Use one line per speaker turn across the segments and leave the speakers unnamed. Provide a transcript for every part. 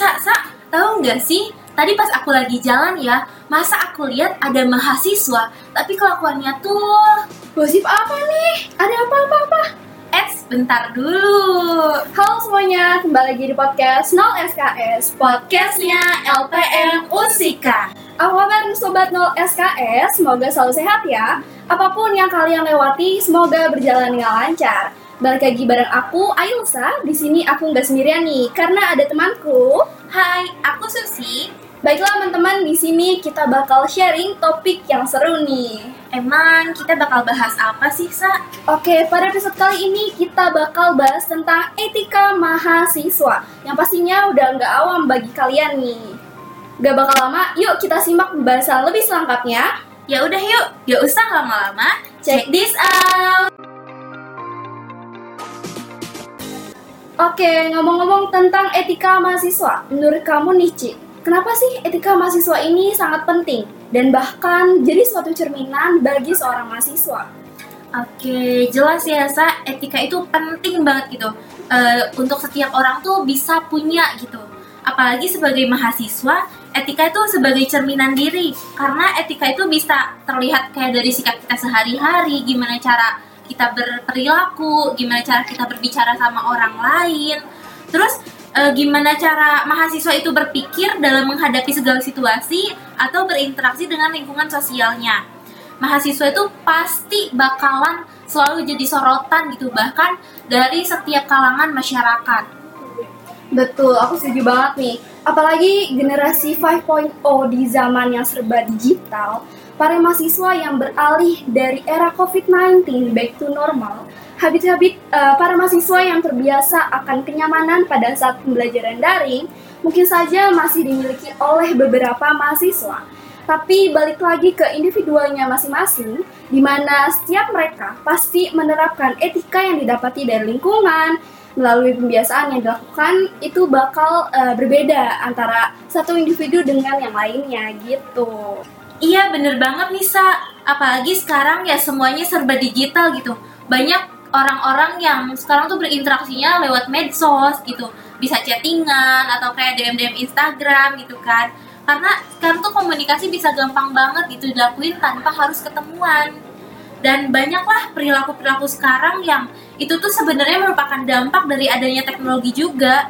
Sa, Sa, tahu nggak sih? Tadi pas aku lagi jalan ya, masa aku lihat ada mahasiswa, tapi kelakuannya tuh...
Gosip apa nih? Ada apa-apa-apa?
Eits, bentar dulu.
Halo semuanya, kembali lagi di podcast 0 SKS
Podcastnya LPM Usika.
Apa kabar Sobat 0 SKS? Semoga selalu sehat ya Apa pun yang kalian lewati, semoga berjalan dengan lancar Balik lagi bareng aku, Ailsa Di sini aku nggak sendirian nih, karena ada temanku
Hai, aku Susi.
Baiklah teman-teman, di sini kita bakal sharing topik yang seru nih
Emang kita bakal bahas apa sih, Sa?
Oke, pada episode kali ini kita bakal bahas tentang etika mahasiswa Yang pastinya udah nggak awam bagi kalian nih Gak bakal lama, yuk kita simak pembahasan lebih selengkapnya.
Ya udah yuk, gak usah lama-lama.
Check
this out.
Oke, ngomong-ngomong tentang etika mahasiswa, menurut kamu nih Ci, kenapa sih etika mahasiswa ini sangat penting dan bahkan jadi suatu cerminan bagi seorang mahasiswa?
Oke, jelas ya Sa, etika itu penting banget gitu. Eh, untuk setiap orang tuh bisa punya gitu. Apalagi sebagai mahasiswa, etika itu sebagai cerminan diri karena etika itu bisa terlihat kayak dari sikap kita sehari-hari gimana cara kita berperilaku gimana cara kita berbicara sama orang lain. Terus e, gimana cara mahasiswa itu berpikir dalam menghadapi segala situasi atau berinteraksi dengan lingkungan sosialnya. Mahasiswa itu pasti bakalan selalu jadi sorotan gitu bahkan dari setiap kalangan masyarakat.
Betul, aku setuju banget nih. Apalagi generasi 5.0 di zaman yang serba digital, para mahasiswa yang beralih dari era COVID-19 back to normal, habit-habit uh, para mahasiswa yang terbiasa akan kenyamanan pada saat pembelajaran daring mungkin saja masih dimiliki oleh beberapa mahasiswa. Tapi balik lagi ke individualnya masing-masing, di mana setiap mereka pasti menerapkan etika yang didapati dari lingkungan, melalui pembiasaan yang dilakukan itu bakal uh, berbeda antara satu individu dengan yang lainnya gitu.
Iya bener banget Nisa, apalagi sekarang ya semuanya serba digital gitu. Banyak orang-orang yang sekarang tuh berinteraksinya lewat medsos gitu, bisa chattingan atau kayak DM DM Instagram gitu kan. Karena sekarang tuh komunikasi bisa gampang banget gitu dilakuin tanpa harus ketemuan dan banyaklah perilaku-perilaku sekarang yang itu tuh sebenarnya merupakan dampak dari adanya teknologi juga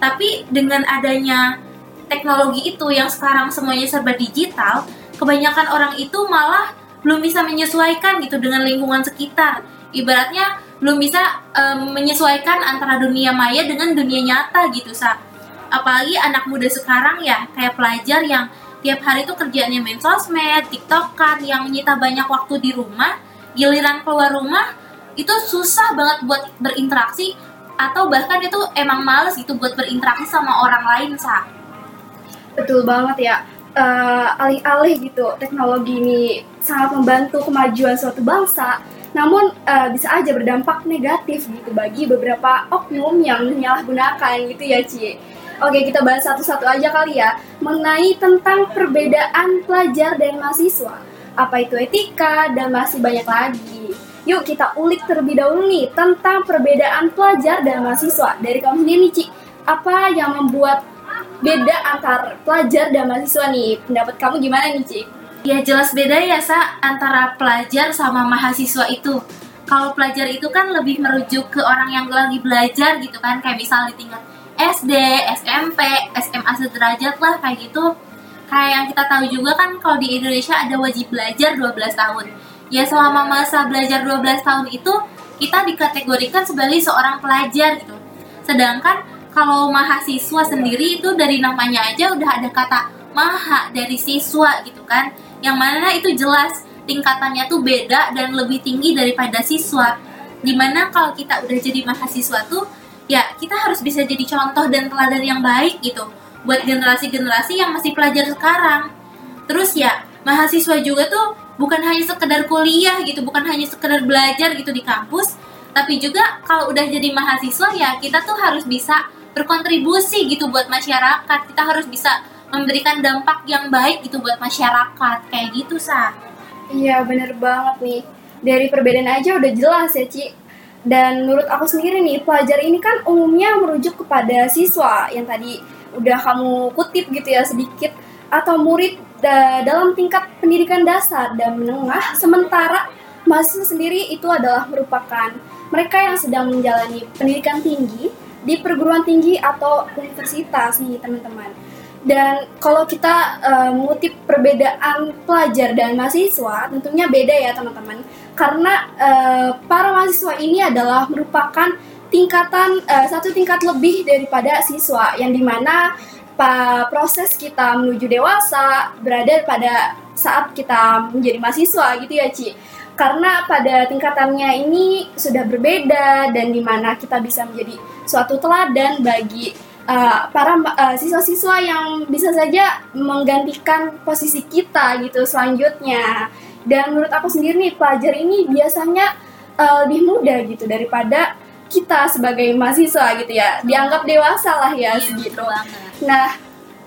tapi dengan adanya teknologi itu yang sekarang semuanya serba digital kebanyakan orang itu malah belum bisa menyesuaikan gitu dengan lingkungan sekitar ibaratnya belum bisa um, menyesuaikan antara dunia maya dengan dunia nyata gitu sa apalagi anak muda sekarang ya kayak pelajar yang tiap hari tuh kerjaannya main sosmed, tiktokan yang menyita banyak waktu di rumah, giliran keluar rumah itu susah banget buat berinteraksi atau bahkan itu emang males gitu buat berinteraksi sama orang lain sa.
Betul banget ya. Uh, alih-alih gitu teknologi ini sangat membantu kemajuan suatu bangsa, namun uh, bisa aja berdampak negatif gitu bagi beberapa oknum yang menyalahgunakan gitu ya Ci. Oke, kita bahas satu-satu aja kali ya mengenai tentang perbedaan pelajar dan mahasiswa. Apa itu etika dan masih banyak lagi. Yuk kita ulik terlebih dahulu nih tentang perbedaan pelajar dan mahasiswa. Dari kamu sendiri Ci, apa yang membuat beda antar pelajar dan mahasiswa nih? Pendapat kamu gimana nih, Ci?
Ya jelas beda ya, Sa, antara pelajar sama mahasiswa itu. Kalau pelajar itu kan lebih merujuk ke orang yang lagi belajar gitu kan, kayak misal di tingkat SD, SMP, SMA sederajat lah kayak gitu. Kayak yang kita tahu juga kan kalau di Indonesia ada wajib belajar 12 tahun. Ya selama masa belajar 12 tahun itu kita dikategorikan sebagai seorang pelajar gitu. Sedangkan kalau mahasiswa sendiri itu dari namanya aja udah ada kata maha dari siswa gitu kan. Yang mana itu jelas tingkatannya tuh beda dan lebih tinggi daripada siswa. Di mana kalau kita udah jadi mahasiswa tuh ya kita harus bisa jadi contoh dan teladan yang baik gitu buat generasi-generasi yang masih pelajar sekarang. Terus ya, mahasiswa juga tuh bukan hanya sekedar kuliah gitu, bukan hanya sekedar belajar gitu di kampus, tapi juga kalau udah jadi mahasiswa ya kita tuh harus bisa berkontribusi gitu buat masyarakat. Kita harus bisa memberikan dampak yang baik gitu buat masyarakat. Kayak gitu, Sa.
Iya, bener banget nih. Dari perbedaan aja udah jelas ya, Ci dan menurut aku sendiri nih, pelajar ini kan umumnya merujuk kepada siswa yang tadi udah kamu kutip gitu ya sedikit atau murid da- dalam tingkat pendidikan dasar dan menengah sementara mahasiswa sendiri itu adalah merupakan mereka yang sedang menjalani pendidikan tinggi di perguruan tinggi atau universitas nih teman-teman. Dan kalau kita uh, mengutip perbedaan pelajar dan mahasiswa tentunya beda ya teman-teman. Karena uh, para mahasiswa ini adalah merupakan tingkatan uh, satu tingkat lebih daripada siswa yang di mana proses kita menuju dewasa berada pada saat kita menjadi mahasiswa gitu ya Ci karena pada tingkatannya ini sudah berbeda dan di mana kita bisa menjadi suatu teladan bagi uh, para uh, siswa-siswa yang bisa saja menggantikan posisi kita gitu selanjutnya. Dan menurut aku sendiri nih pelajar ini biasanya uh, lebih muda gitu daripada kita sebagai mahasiswa gitu ya. Dianggap dewasa lah ya
Iya,
segitu. Nah,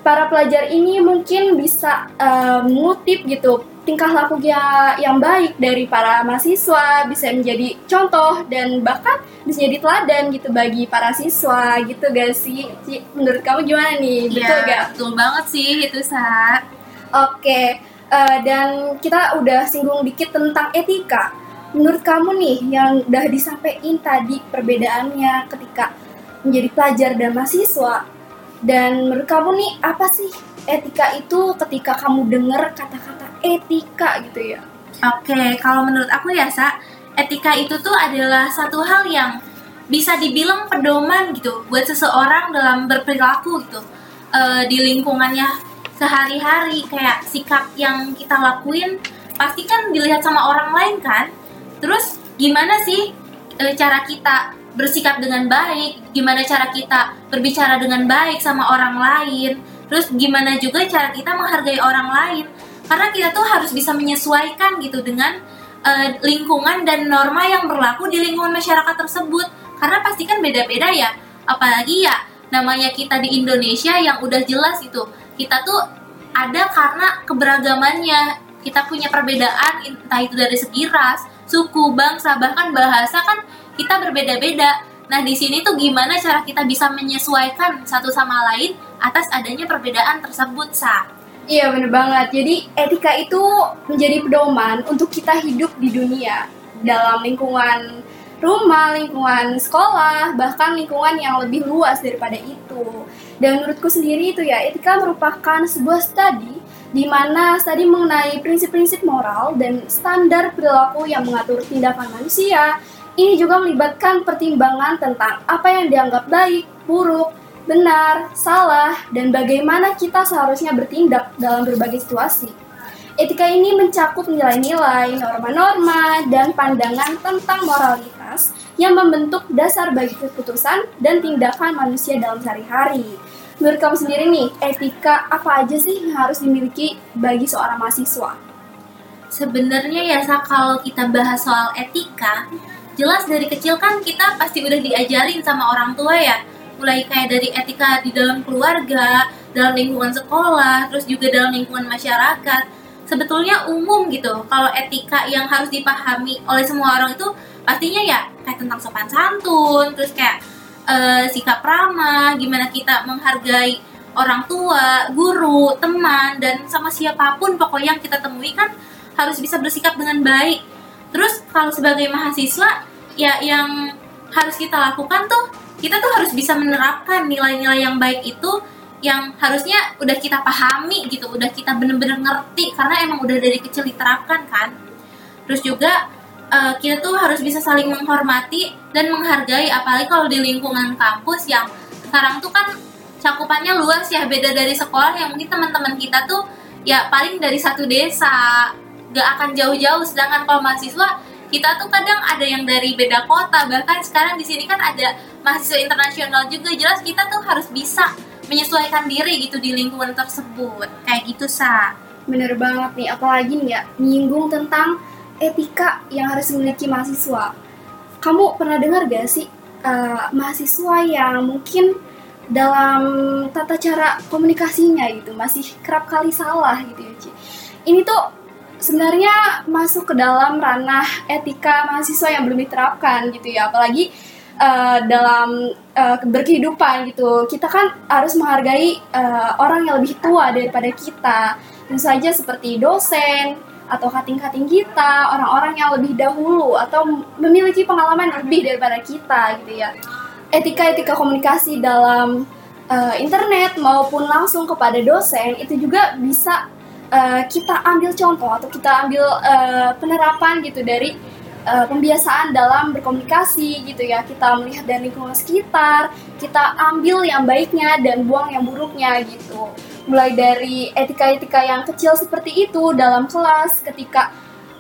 para pelajar ini mungkin bisa uh, mengutip gitu tingkah laku ya- yang baik dari para mahasiswa, bisa menjadi contoh dan bahkan bisa jadi teladan gitu bagi para siswa gitu gak sih? Ci, Menurut kamu gimana nih? Betul
Iya,
gak?
betul banget sih itu sa
Oke, eh, dan kita udah singgung dikit tentang etika. Menurut kamu nih, yang udah disampaikan tadi perbedaannya ketika menjadi pelajar dan mahasiswa, dan menurut kamu nih apa sih etika itu ketika kamu dengar kata-kata etika gitu ya?
Oke, kalau menurut aku ya, Sa, etika itu tuh adalah satu hal yang bisa dibilang pedoman gitu buat seseorang dalam berperilaku gitu Eh, di lingkungannya sehari-hari kayak sikap yang kita lakuin pasti kan dilihat sama orang lain kan. Terus gimana sih eh, cara kita bersikap dengan baik, gimana cara kita berbicara dengan baik sama orang lain, terus gimana juga cara kita menghargai orang lain karena kita tuh harus bisa menyesuaikan gitu dengan eh, lingkungan dan norma yang berlaku di lingkungan masyarakat tersebut. Karena pasti kan beda-beda ya. Apalagi ya namanya kita di Indonesia yang udah jelas itu kita tuh ada karena keberagamannya. Kita punya perbedaan entah itu dari segi ras suku bangsa bahkan bahasa kan kita berbeda-beda. Nah di sini tuh gimana cara kita bisa menyesuaikan satu sama lain atas adanya perbedaan tersebut sa
Iya bener banget. Jadi etika itu menjadi pedoman untuk kita hidup di dunia dalam lingkungan rumah, lingkungan sekolah, bahkan lingkungan yang lebih luas daripada itu. Dan menurutku sendiri itu ya etika merupakan sebuah studi di mana studi mengenai prinsip-prinsip moral dan standar perilaku yang mengatur tindakan manusia. Ini juga melibatkan pertimbangan tentang apa yang dianggap baik, buruk, benar, salah, dan bagaimana kita seharusnya bertindak dalam berbagai situasi. Etika ini mencakup nilai-nilai, norma-norma, dan pandangan tentang moralitas yang membentuk dasar bagi keputusan dan tindakan manusia dalam sehari-hari. Menurut kamu sendiri nih, etika apa aja sih yang harus dimiliki bagi seorang mahasiswa?
Sebenarnya ya Sa, kalau kita bahas soal etika, jelas dari kecil kan kita pasti udah diajarin sama orang tua ya. Mulai kayak dari etika di dalam keluarga, dalam lingkungan sekolah, terus juga dalam lingkungan masyarakat. Sebetulnya umum gitu. Kalau etika yang harus dipahami oleh semua orang itu pastinya ya kayak tentang sopan santun, terus kayak eh, sikap ramah, gimana kita menghargai orang tua, guru, teman, dan sama siapa pun pokoknya yang kita temui kan harus bisa bersikap dengan baik. Terus kalau sebagai mahasiswa ya yang harus kita lakukan tuh kita tuh harus bisa menerapkan nilai-nilai yang baik itu yang harusnya udah kita pahami gitu, udah kita bener-bener ngerti karena emang udah dari kecil diterapkan kan. Terus juga eh, kita tuh harus bisa saling menghormati dan menghargai apalagi kalau di lingkungan kampus yang sekarang tuh kan cakupannya luas ya beda dari sekolah yang mungkin teman-teman kita tuh ya paling dari satu desa gak akan jauh-jauh sedangkan kalau mahasiswa kita tuh kadang ada yang dari beda kota bahkan sekarang di sini kan ada mahasiswa internasional juga jelas kita tuh harus bisa menyesuaikan diri gitu di lingkungan tersebut kayak gitu sa
Bener banget nih, apalagi nih ya, menyinggung tentang etika yang harus dimiliki mahasiswa. Kamu pernah dengar gak sih eh, mahasiswa yang mungkin dalam tata cara komunikasinya gitu masih kerap kali salah gitu ya Ci. Ini tuh sebenarnya masuk ke dalam ranah etika mahasiswa yang belum diterapkan gitu ya, apalagi uh, dalam uh, berkehidupan gitu. Kita kan harus menghargai uh, orang yang lebih tua daripada kita. Tentu saja seperti dosen atau kating-kating kita, orang-orang yang lebih dahulu atau memiliki pengalaman lebih daripada kita gitu ya. Etika-etika komunikasi dalam uh, internet maupun langsung kepada dosen itu juga bisa uh, kita ambil contoh atau kita ambil uh, penerapan gitu dari uh, pembiasaan dalam berkomunikasi gitu ya. Kita melihat dari lingkungan sekitar kita ambil yang baiknya dan buang yang buruknya gitu. Mulai dari etika-etika yang kecil seperti itu dalam kelas ketika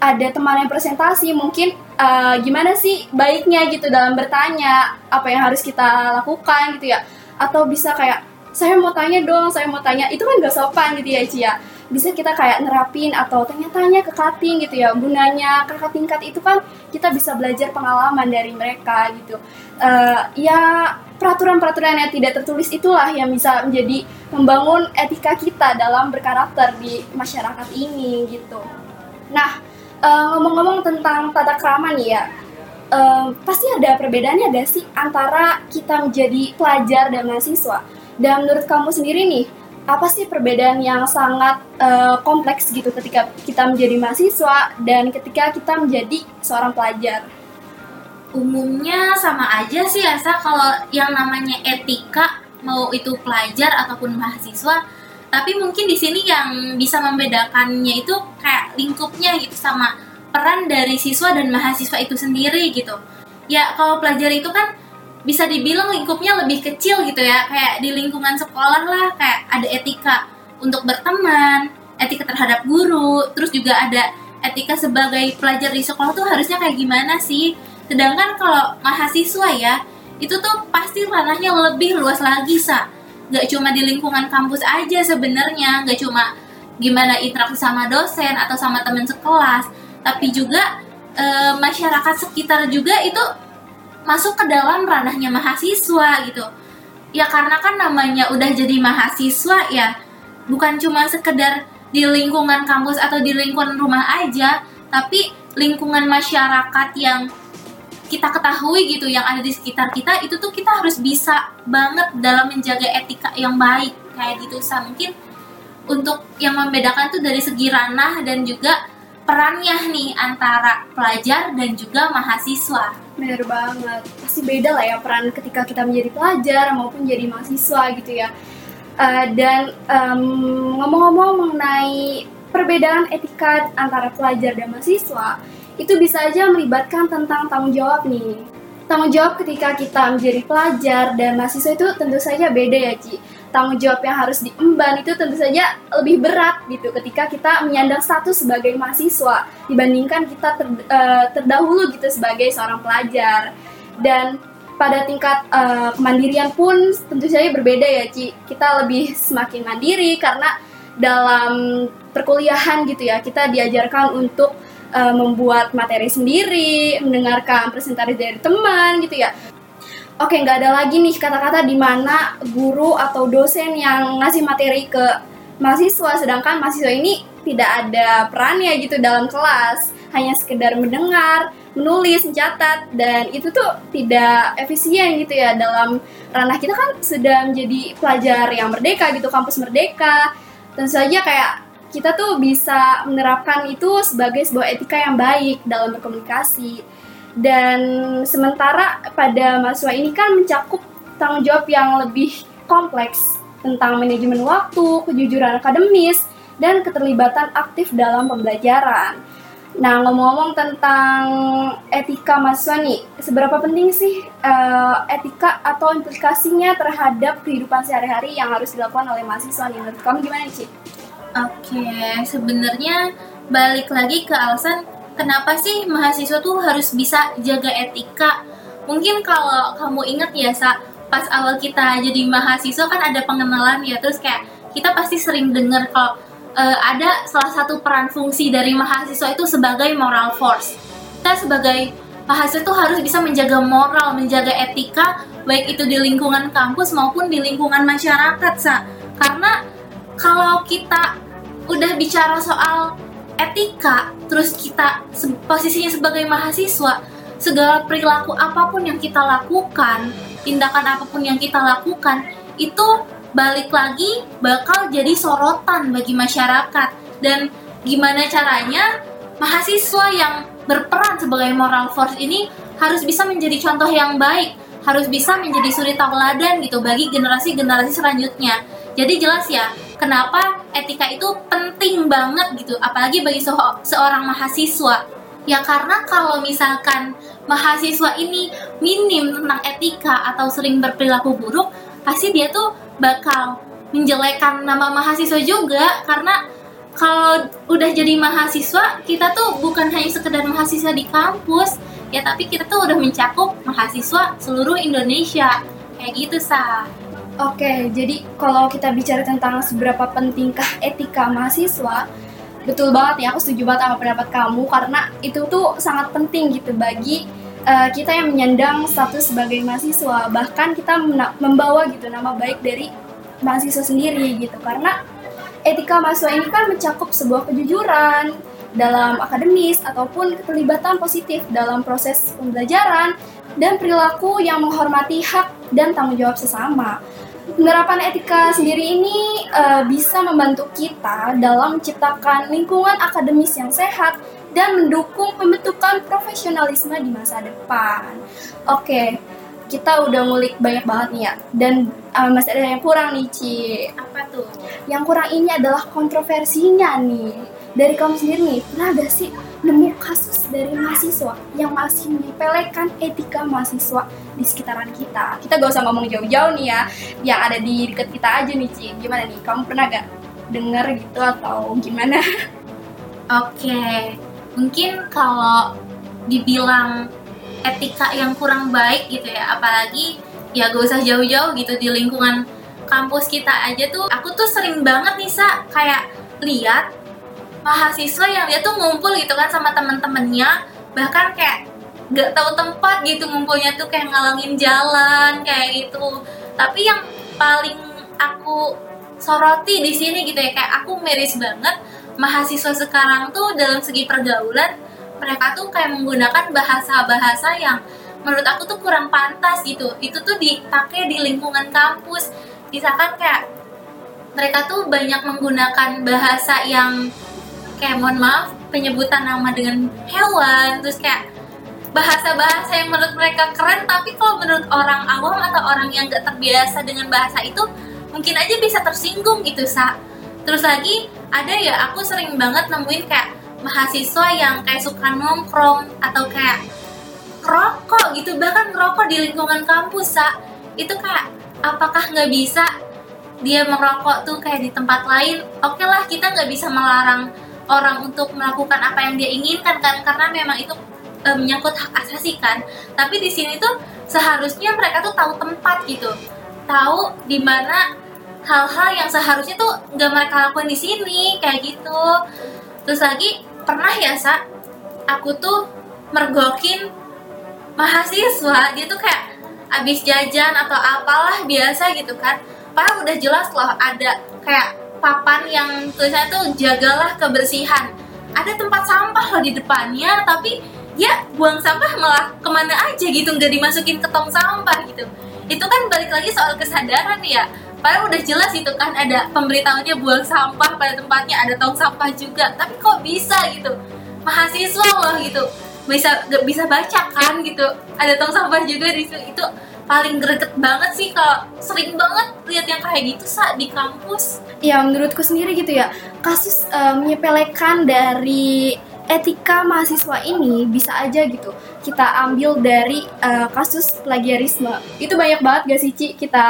ada teman yang presentasi mungkin uh, gimana sih baiknya gitu dalam bertanya apa yang harus kita lakukan gitu ya. Atau bisa kayak saya mau tanya dong saya mau tanya. Itu kan gak sopan gitu ya Cia bisa kita kayak nerapin atau tanya-tanya ke cutting gitu ya. Gunanya kakak tingkat itu kan kita bisa belajar pengalaman dari mereka gitu. Uh, ya peraturan-peraturan yang tidak tertulis itulah yang bisa menjadi membangun etika kita dalam berkarakter di masyarakat ini gitu. Nah uh, ngomong-ngomong tentang tata krama nih ya uh, pasti ada perbedaannya gak sih antara kita menjadi pelajar dan mahasiswa? Dan menurut kamu sendiri nih apa sih perbedaan yang sangat uh, kompleks gitu ketika kita menjadi mahasiswa dan ketika kita menjadi seorang pelajar?
Umumnya sama aja sih Asa kalau yang namanya etika mau itu pelajar ataupun mahasiswa, tapi mungkin di sini yang bisa membedakannya itu kayak lingkupnya gitu sama peran dari siswa dan mahasiswa itu sendiri gitu. Ya kalau pelajar itu kan bisa dibilang lingkupnya lebih kecil gitu ya. Kayak di lingkungan sekolah lah kayak ada etika untuk berteman etika terhadap guru terus juga ada etika sebagai pelajar di sekolah tuh harusnya kayak gimana sih? Sedangkan kalau mahasiswa ya itu tuh pasti ranahnya lebih luas lagi sa. Nggak cuma di lingkungan kampus aja sebenarnya nggak cuma gimana interaksi sama dosen atau sama teman sekelas tapi juga e, masyarakat sekitar juga itu masuk ke dalam ranahnya mahasiswa gitu ya karena kan namanya udah jadi mahasiswa ya bukan cuma sekedar di lingkungan kampus atau di lingkungan rumah aja tapi lingkungan masyarakat yang kita ketahui gitu yang ada di sekitar kita itu tuh kita harus bisa banget dalam menjaga etika yang baik kayak gitu sa mungkin untuk yang membedakan tuh dari segi ranah dan juga perannya nih antara pelajar dan juga mahasiswa.
Bener banget, pasti beda lah ya peran ketika kita menjadi pelajar maupun jadi mahasiswa gitu ya. Uh, dan um, ngomong-ngomong mengenai perbedaan etika antara pelajar dan mahasiswa, itu bisa aja melibatkan tentang tanggung jawab nih. Tanggung jawab ketika kita menjadi pelajar dan mahasiswa itu tentu saja beda ya Ci tanggung jawab yang harus diemban itu tentu saja lebih berat gitu ketika kita menyandang status sebagai mahasiswa dibandingkan kita ter, uh, terdahulu gitu sebagai seorang pelajar. Dan pada tingkat uh, kemandirian pun tentu saja berbeda ya Ci. Kita lebih semakin mandiri karena dalam perkuliahan gitu ya kita diajarkan untuk uh, membuat materi sendiri mendengarkan presentasi dari teman gitu ya oke nggak ada lagi nih kata-kata di mana guru atau dosen yang ngasih materi ke mahasiswa sedangkan mahasiswa ini tidak ada perannya gitu dalam kelas. Hanya sekedar mendengar menulis mencatat dan itu tuh tidak efisien gitu ya dalam ranah kita kan sudah menjadi pelajar yang merdeka gitu kampus merdeka. Tentu saja kayak kita tuh bisa menerapkan itu sebagai sebuah etika yang baik dalam berkomunikasi dan sementara pada mahasiswa ini kan mencakup tanggung jawab yang lebih kompleks tentang manajemen waktu, kejujuran akademis, dan keterlibatan aktif dalam pembelajaran. Nah, ngomong-ngomong tentang etika mahasiswa nih, seberapa penting sih uh, etika atau implikasinya terhadap kehidupan sehari-hari yang harus dilakukan oleh mahasiswa nih? Menurut kamu gimana, sih?
Oke, sebenarnya balik lagi ke alasan kenapa sih mahasiswa tuh harus bisa jaga etika? Mungkin kalau kamu ingat ya, Sa, pas awal kita jadi mahasiswa kan ada pengenalan ya, terus kayak kita pasti sering dengar kalau uh, ada salah satu peran fungsi dari mahasiswa itu sebagai moral force. Kita sebagai mahasiswa tuh harus bisa menjaga moral, menjaga etika, baik itu di lingkungan kampus maupun di lingkungan masyarakat, Sa. Karena kalau kita udah bicara soal etika terus kita posisinya sebagai mahasiswa segala perilaku apa pun yang kita lakukan, tindakan apa pun yang kita lakukan itu balik lagi bakal jadi sorotan bagi masyarakat dan gimana caranya mahasiswa yang berperan sebagai moral force ini harus bisa menjadi contoh yang baik, harus bisa menjadi suri tauladan gitu bagi generasi-generasi selanjutnya. Jadi jelas ya, kenapa etika itu penting banget gitu, apalagi bagi seorang mahasiswa. Ya karena kalau misalkan mahasiswa ini minim tentang etika atau sering berperilaku buruk, pasti dia tuh bakal menjelekkan nama mahasiswa juga. Karena kalau udah jadi mahasiswa kita tuh bukan hanya sekedar mahasiswa di kampus ya tapi kita tuh udah mencakup mahasiswa seluruh Indonesia. Kayak gitu sah
Oke, jadi kalau kita bicara tentang seberapa pentingkah etika mahasiswa, betul banget ya, aku setuju banget sama pendapat kamu karena itu tuh sangat penting gitu bagi uh, kita yang menyandang status sebagai mahasiswa, bahkan kita membawa gitu nama baik dari mahasiswa sendiri gitu karena etika mahasiswa ini kan mencakup sebuah kejujuran dalam akademis ataupun keterlibatan positif dalam proses pembelajaran dan perilaku yang menghormati hak dan tanggung jawab sesama. Penerapan etika sendiri ini uh, bisa membantu kita dalam menciptakan lingkungan akademis yang sehat dan mendukung pembentukan profesionalisme di masa depan. Oke, kita udah ngulik banyak banget nih ya. Dan uh, masih ada yang kurang nih, Ci.
Apa tuh?
Yang kurang ini adalah kontroversinya nih. Dari kamu sendiri nih, pernah gak sih nemu kasus dari mahasiswa yang masih menyepelekan etika mahasiswa di sekitaran kita? Kita gak usah ngomong jauh-jauh nih ya, yang ada di deket kita aja nih, Ci. Gimana nih, kamu pernah gak denger gitu atau gimana?
Oke, mungkin kalau dibilang etika yang kurang baik gitu ya, apalagi ya gak usah jauh-jauh gitu di lingkungan kampus kita aja tuh aku tuh sering banget nih sa kayak lihat mahasiswa yang dia tuh ngumpul gitu kan sama temen-temennya bahkan kayak gak tahu tempat gitu ngumpulnya tuh kayak ngalangin jalan kayak gitu. Tapi yang paling aku soroti di sini gitu ya kayak aku miris banget mahasiswa sekarang tuh dalam segi pergaulan mereka tuh kayak menggunakan bahasa-bahasa yang menurut aku tuh kurang pantas gitu. Itu tuh dipakai di lingkungan kampus. Misalkan kayak mereka tuh banyak menggunakan bahasa yang kayak mohon maaf penyebutan nama dengan hewan terus kayak bahasa-bahasa yang menurut mereka keren tapi kalau menurut orang awam atau orang yang gak terbiasa dengan bahasa itu mungkin aja bisa tersinggung gitu sa. Terus lagi ada ya aku sering banget nemuin kayak mahasiswa yang kayak suka nongkrong atau kayak rokok gitu bahkan rokok di lingkungan kampus sa. Itu kayak apakah nggak bisa dia merokok tuh kayak di tempat lain? Oke okay lah kita nggak bisa melarang orang untuk melakukan apa yang dia inginkan kan karena memang itu e, menyangkut hak asasi kan. Tapi di sini tuh seharusnya mereka tuh tahu tempat gitu. Tahu di mana hal-hal yang seharusnya tuh nggak mereka lakukan di sini kayak gitu. Terus lagi pernah ya sa? Aku tuh mergokin mahasiswa. Dia tuh kayak abis jajan atau apalah biasa gitu kan. Padahal udah jelas loh ada kayak papan yang tulisannya tuh jagalah kebersihan. Ada tempat sampah loh di depannya tapi ya buang sampah malah ke mana aja gitu nggak dimasukin ke tong sampah gitu. Itu kan balik lagi soal kesadaran ya. Padahal udah jelas itu kan ada pemberitahuannya buang sampah pada tempatnya ada tong sampah juga. Tapi kok bisa gitu? Mahasiswa loh gitu. Bisa bisa baca kan gitu. Ada tong sampah juga di situ. Itu paling greget banget sih kalau sering banget lihat yang kayak gitu saat di kampus.
Ya menurutku sendiri gitu ya kasus uh, menyepelekan dari etika mahasiswa ini bisa aja gitu kita ambil dari uh, kasus plagiarisme itu banyak banget gak sih Ci kita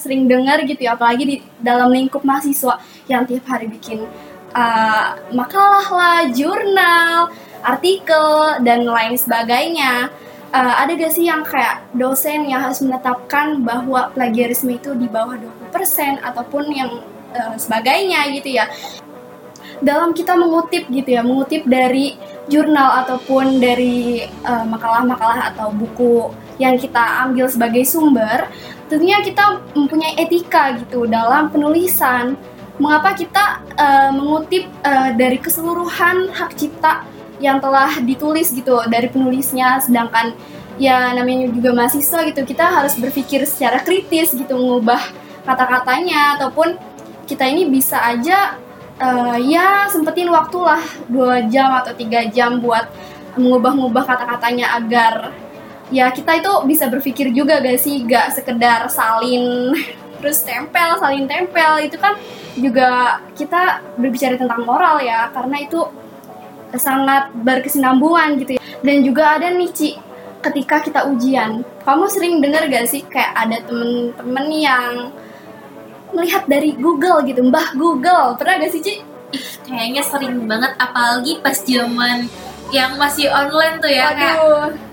sering dengar gitu ya apalagi di dalam lingkup mahasiswa yang tiap hari bikin uh, makalah lah jurnal artikel dan lain sebagainya uh, ada gak sih yang kayak dosen yang harus menetapkan bahwa plagiarisme itu di bawah 20% ataupun yang uh, sebagainya gitu ya? Dalam kita mengutip gitu ya mengutip dari jurnal ataupun dari eh, makalah-makalah uh, atau buku yang kita ambil sebagai sumber tentunya kita mempunyai etika gitu dalam penulisan. Mengapa kita uh, mengutip uh, dari keseluruhan hak cipta yang telah ditulis gitu dari penulisnya sedangkan ya namanya juga mahasiswa gitu kita harus berpikir secara kritis gitu mengubah kata-katanya ataupun kita ini bisa aja uh, ya sempetin waktu lah dua jam atau tiga jam buat mengubah-ubah kata-katanya agar ya kita itu bisa berpikir juga gak sih gak sekedar salin terus tempel salin tempel itu kan juga kita berbicara tentang moral ya karena itu sangat berkesinambungan gitu ya. Dan juga ada nih Ci ketika kita ujian. Kamu sering dengar gak sih kayak ada temen-temen yang melihat dari Google gitu mbah Google. Pernah gak sih Ci?
Ih, kayaknya sering banget apalagi pas zaman yang masih online tuh ya
Waduh.
kayak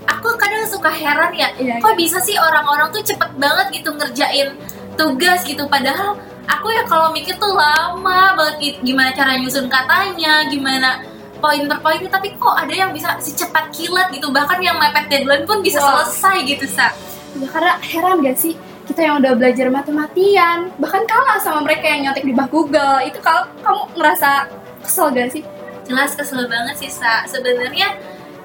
aku kadang suka heran ya
Iya,
kok bisa sih orang-orang tuh cepet banget gitu ngerjain tugas gitu? Padahal aku ya kalau mikir tuh lama banget gimana cara nyusun katanya gimana poin per poin tapi kok ada yang bisa secepat kilat gitu. Bahkan yang mepet deadline pun bisa
Wah.
selesai gitu sa.
Ya, karena heran gak sih kita yang udah belajar matematian bahkan kalah sama mereka yang nyontek di bawah Google. Itu kalau kamu ngerasa kesel gak sih?
jelas kesel banget sih sa. Sebenarnya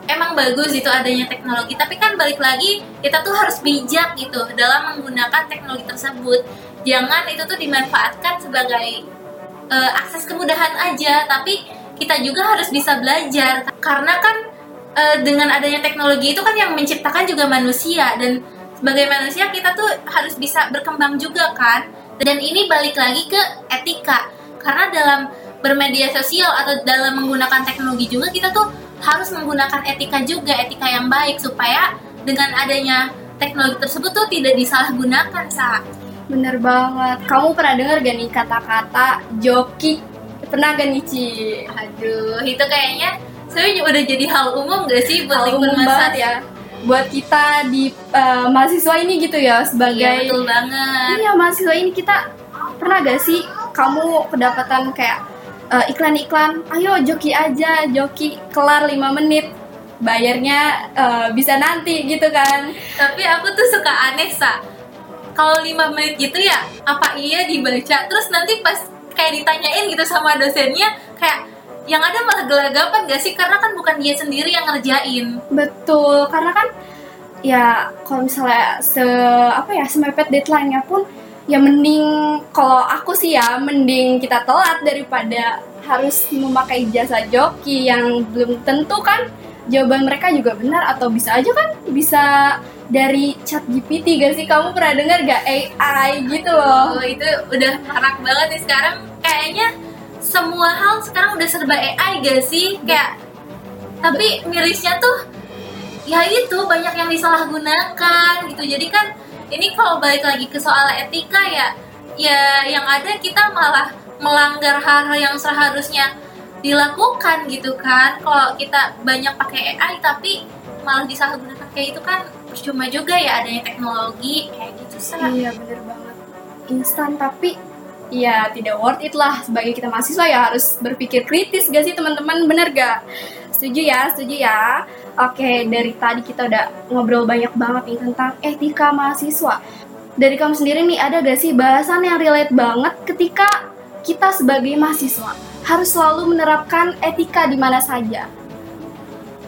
emang bagus itu adanya teknologi tapi kan balik lagi kita tuh harus bijak gitu dalam menggunakan teknologi tersebut. Jangan itu tuh dimanfaatkan sebagai eh, akses kemudahan aja tapi kita juga harus bisa belajar. Karena kan eh, dengan adanya teknologi itu kan yang menciptakan juga manusia. Dan sebagai manusia kita tuh harus bisa berkembang juga kan. Dan ini balik lagi ke etika. Karena dalam bermedia sosial atau dalam menggunakan teknologi juga kita tuh harus menggunakan etika juga etika yang baik. Supaya dengan adanya teknologi tersebut tuh tidak disalahgunakan sa.
Bener banget. Kamu pernah dengar gak nih kata-kata joki? Pernah gak nih Ci?
aduh itu kayaknya sebenarnya udah jadi hal umum gak sih buat
Hal
lingkungan
banget
mahasiswa?
ya. Buat kita di uh, mahasiswa ini gitu ya
Iya
sebagai
betul banget.
Iya mahasiswa ini kita pernah gak sih kamu kedapatan kayak uh, iklan-iklan, ayo joki aja, joki kelar 5 menit, bayarnya uh, bisa nanti gitu kan?
Tapi aku tuh suka aneh sa. Kalau 5 menit gitu ya, apa iya dibaca? Terus nanti pas kayak ditanyain gitu sama dosennya, kayak yang ada malah gelagapan gak sih? Karena kan bukan dia sendiri yang ngerjain.
Betul, karena kan ya kalau misalnya se apa ya semepet deadline-nya pun ya mending kalau aku sih ya mending kita telat daripada harus memakai jasa joki yang belum tentu kan jawaban mereka juga benar atau bisa aja kan bisa dari chat GPT gak sih kamu pernah dengar gak AI gitu loh
Oh, itu udah marak banget nih sekarang. Kayaknya semua hal sekarang udah serba AI gak sih? Kayak tapi mirisnya tuh ya itu banyak yang disalahgunakan gitu. Jadi kan ini kalau balik lagi ke soal etika ya ya yang ada kita malah melanggar hal-hal yang seharusnya dilakukan gitu kan. Kalau kita banyak pakai AI tapi malah disalahgunakan kayak itu kan percuma juga ya adanya teknologi kayak gitu sih.
Iya bener banget. Instan tapi ya tidak worth it lah sebagai kita mahasiswa ya harus berpikir kritis gak sih teman-teman? Bener gak? Setuju ya setuju ya. Oke dari tadi kita udah ngobrol banyak banget nih tentang etika mahasiswa. Dari kamu sendiri nih ada gak sih bahasan yang relate banget ketika kita sebagai mahasiswa harus selalu menerapkan etika di mana saja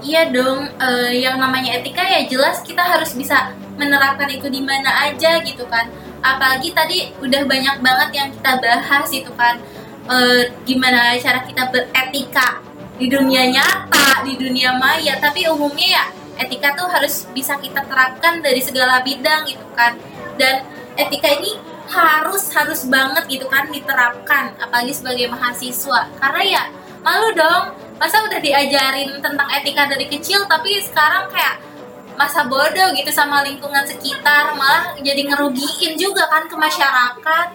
Iya dong, eh, yang namanya etika ya jelas kita harus bisa menerapkan itu di mana aja gitu kan. Apalagi tadi udah banyak banget yang kita bahas itu kan, eh, gimana cara kita beretika di dunia nyata, di dunia maya. Tapi umumnya ya etika tuh harus bisa kita terapkan dari segala bidang gitu kan. Dan etika ini harus harus banget gitu kan diterapkan, apalagi sebagai mahasiswa. Karena ya malu dong masa udah diajarin tentang etika dari kecil tapi sekarang kayak masa bodoh gitu sama lingkungan sekitar malah jadi ngerugiin juga kan ke masyarakat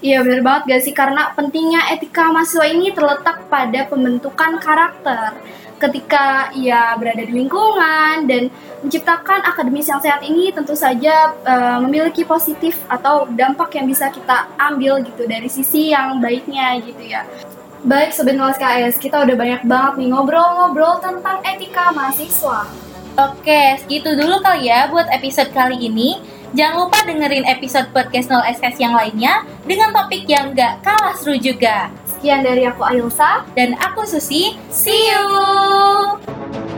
Iya bener banget gak sih karena pentingnya etika mahasiswa ini terletak pada pembentukan karakter ketika ia berada di lingkungan dan menciptakan akademis yang sehat ini tentu saja eh, memiliki positif atau dampak yang bisa kita ambil gitu dari sisi yang baiknya gitu ya. Baik Sobat Nulis KS, kita udah banyak banget nih ngobrol-ngobrol tentang etika mahasiswa.
oke segitu dulu kali ya buat episode kali ini jangan lupa dengerin episode podcast 0 SKS yang lainnya dengan topik yang gak kalah seru juga.
Sekian dari aku Ailsa.
dan aku Susi. See you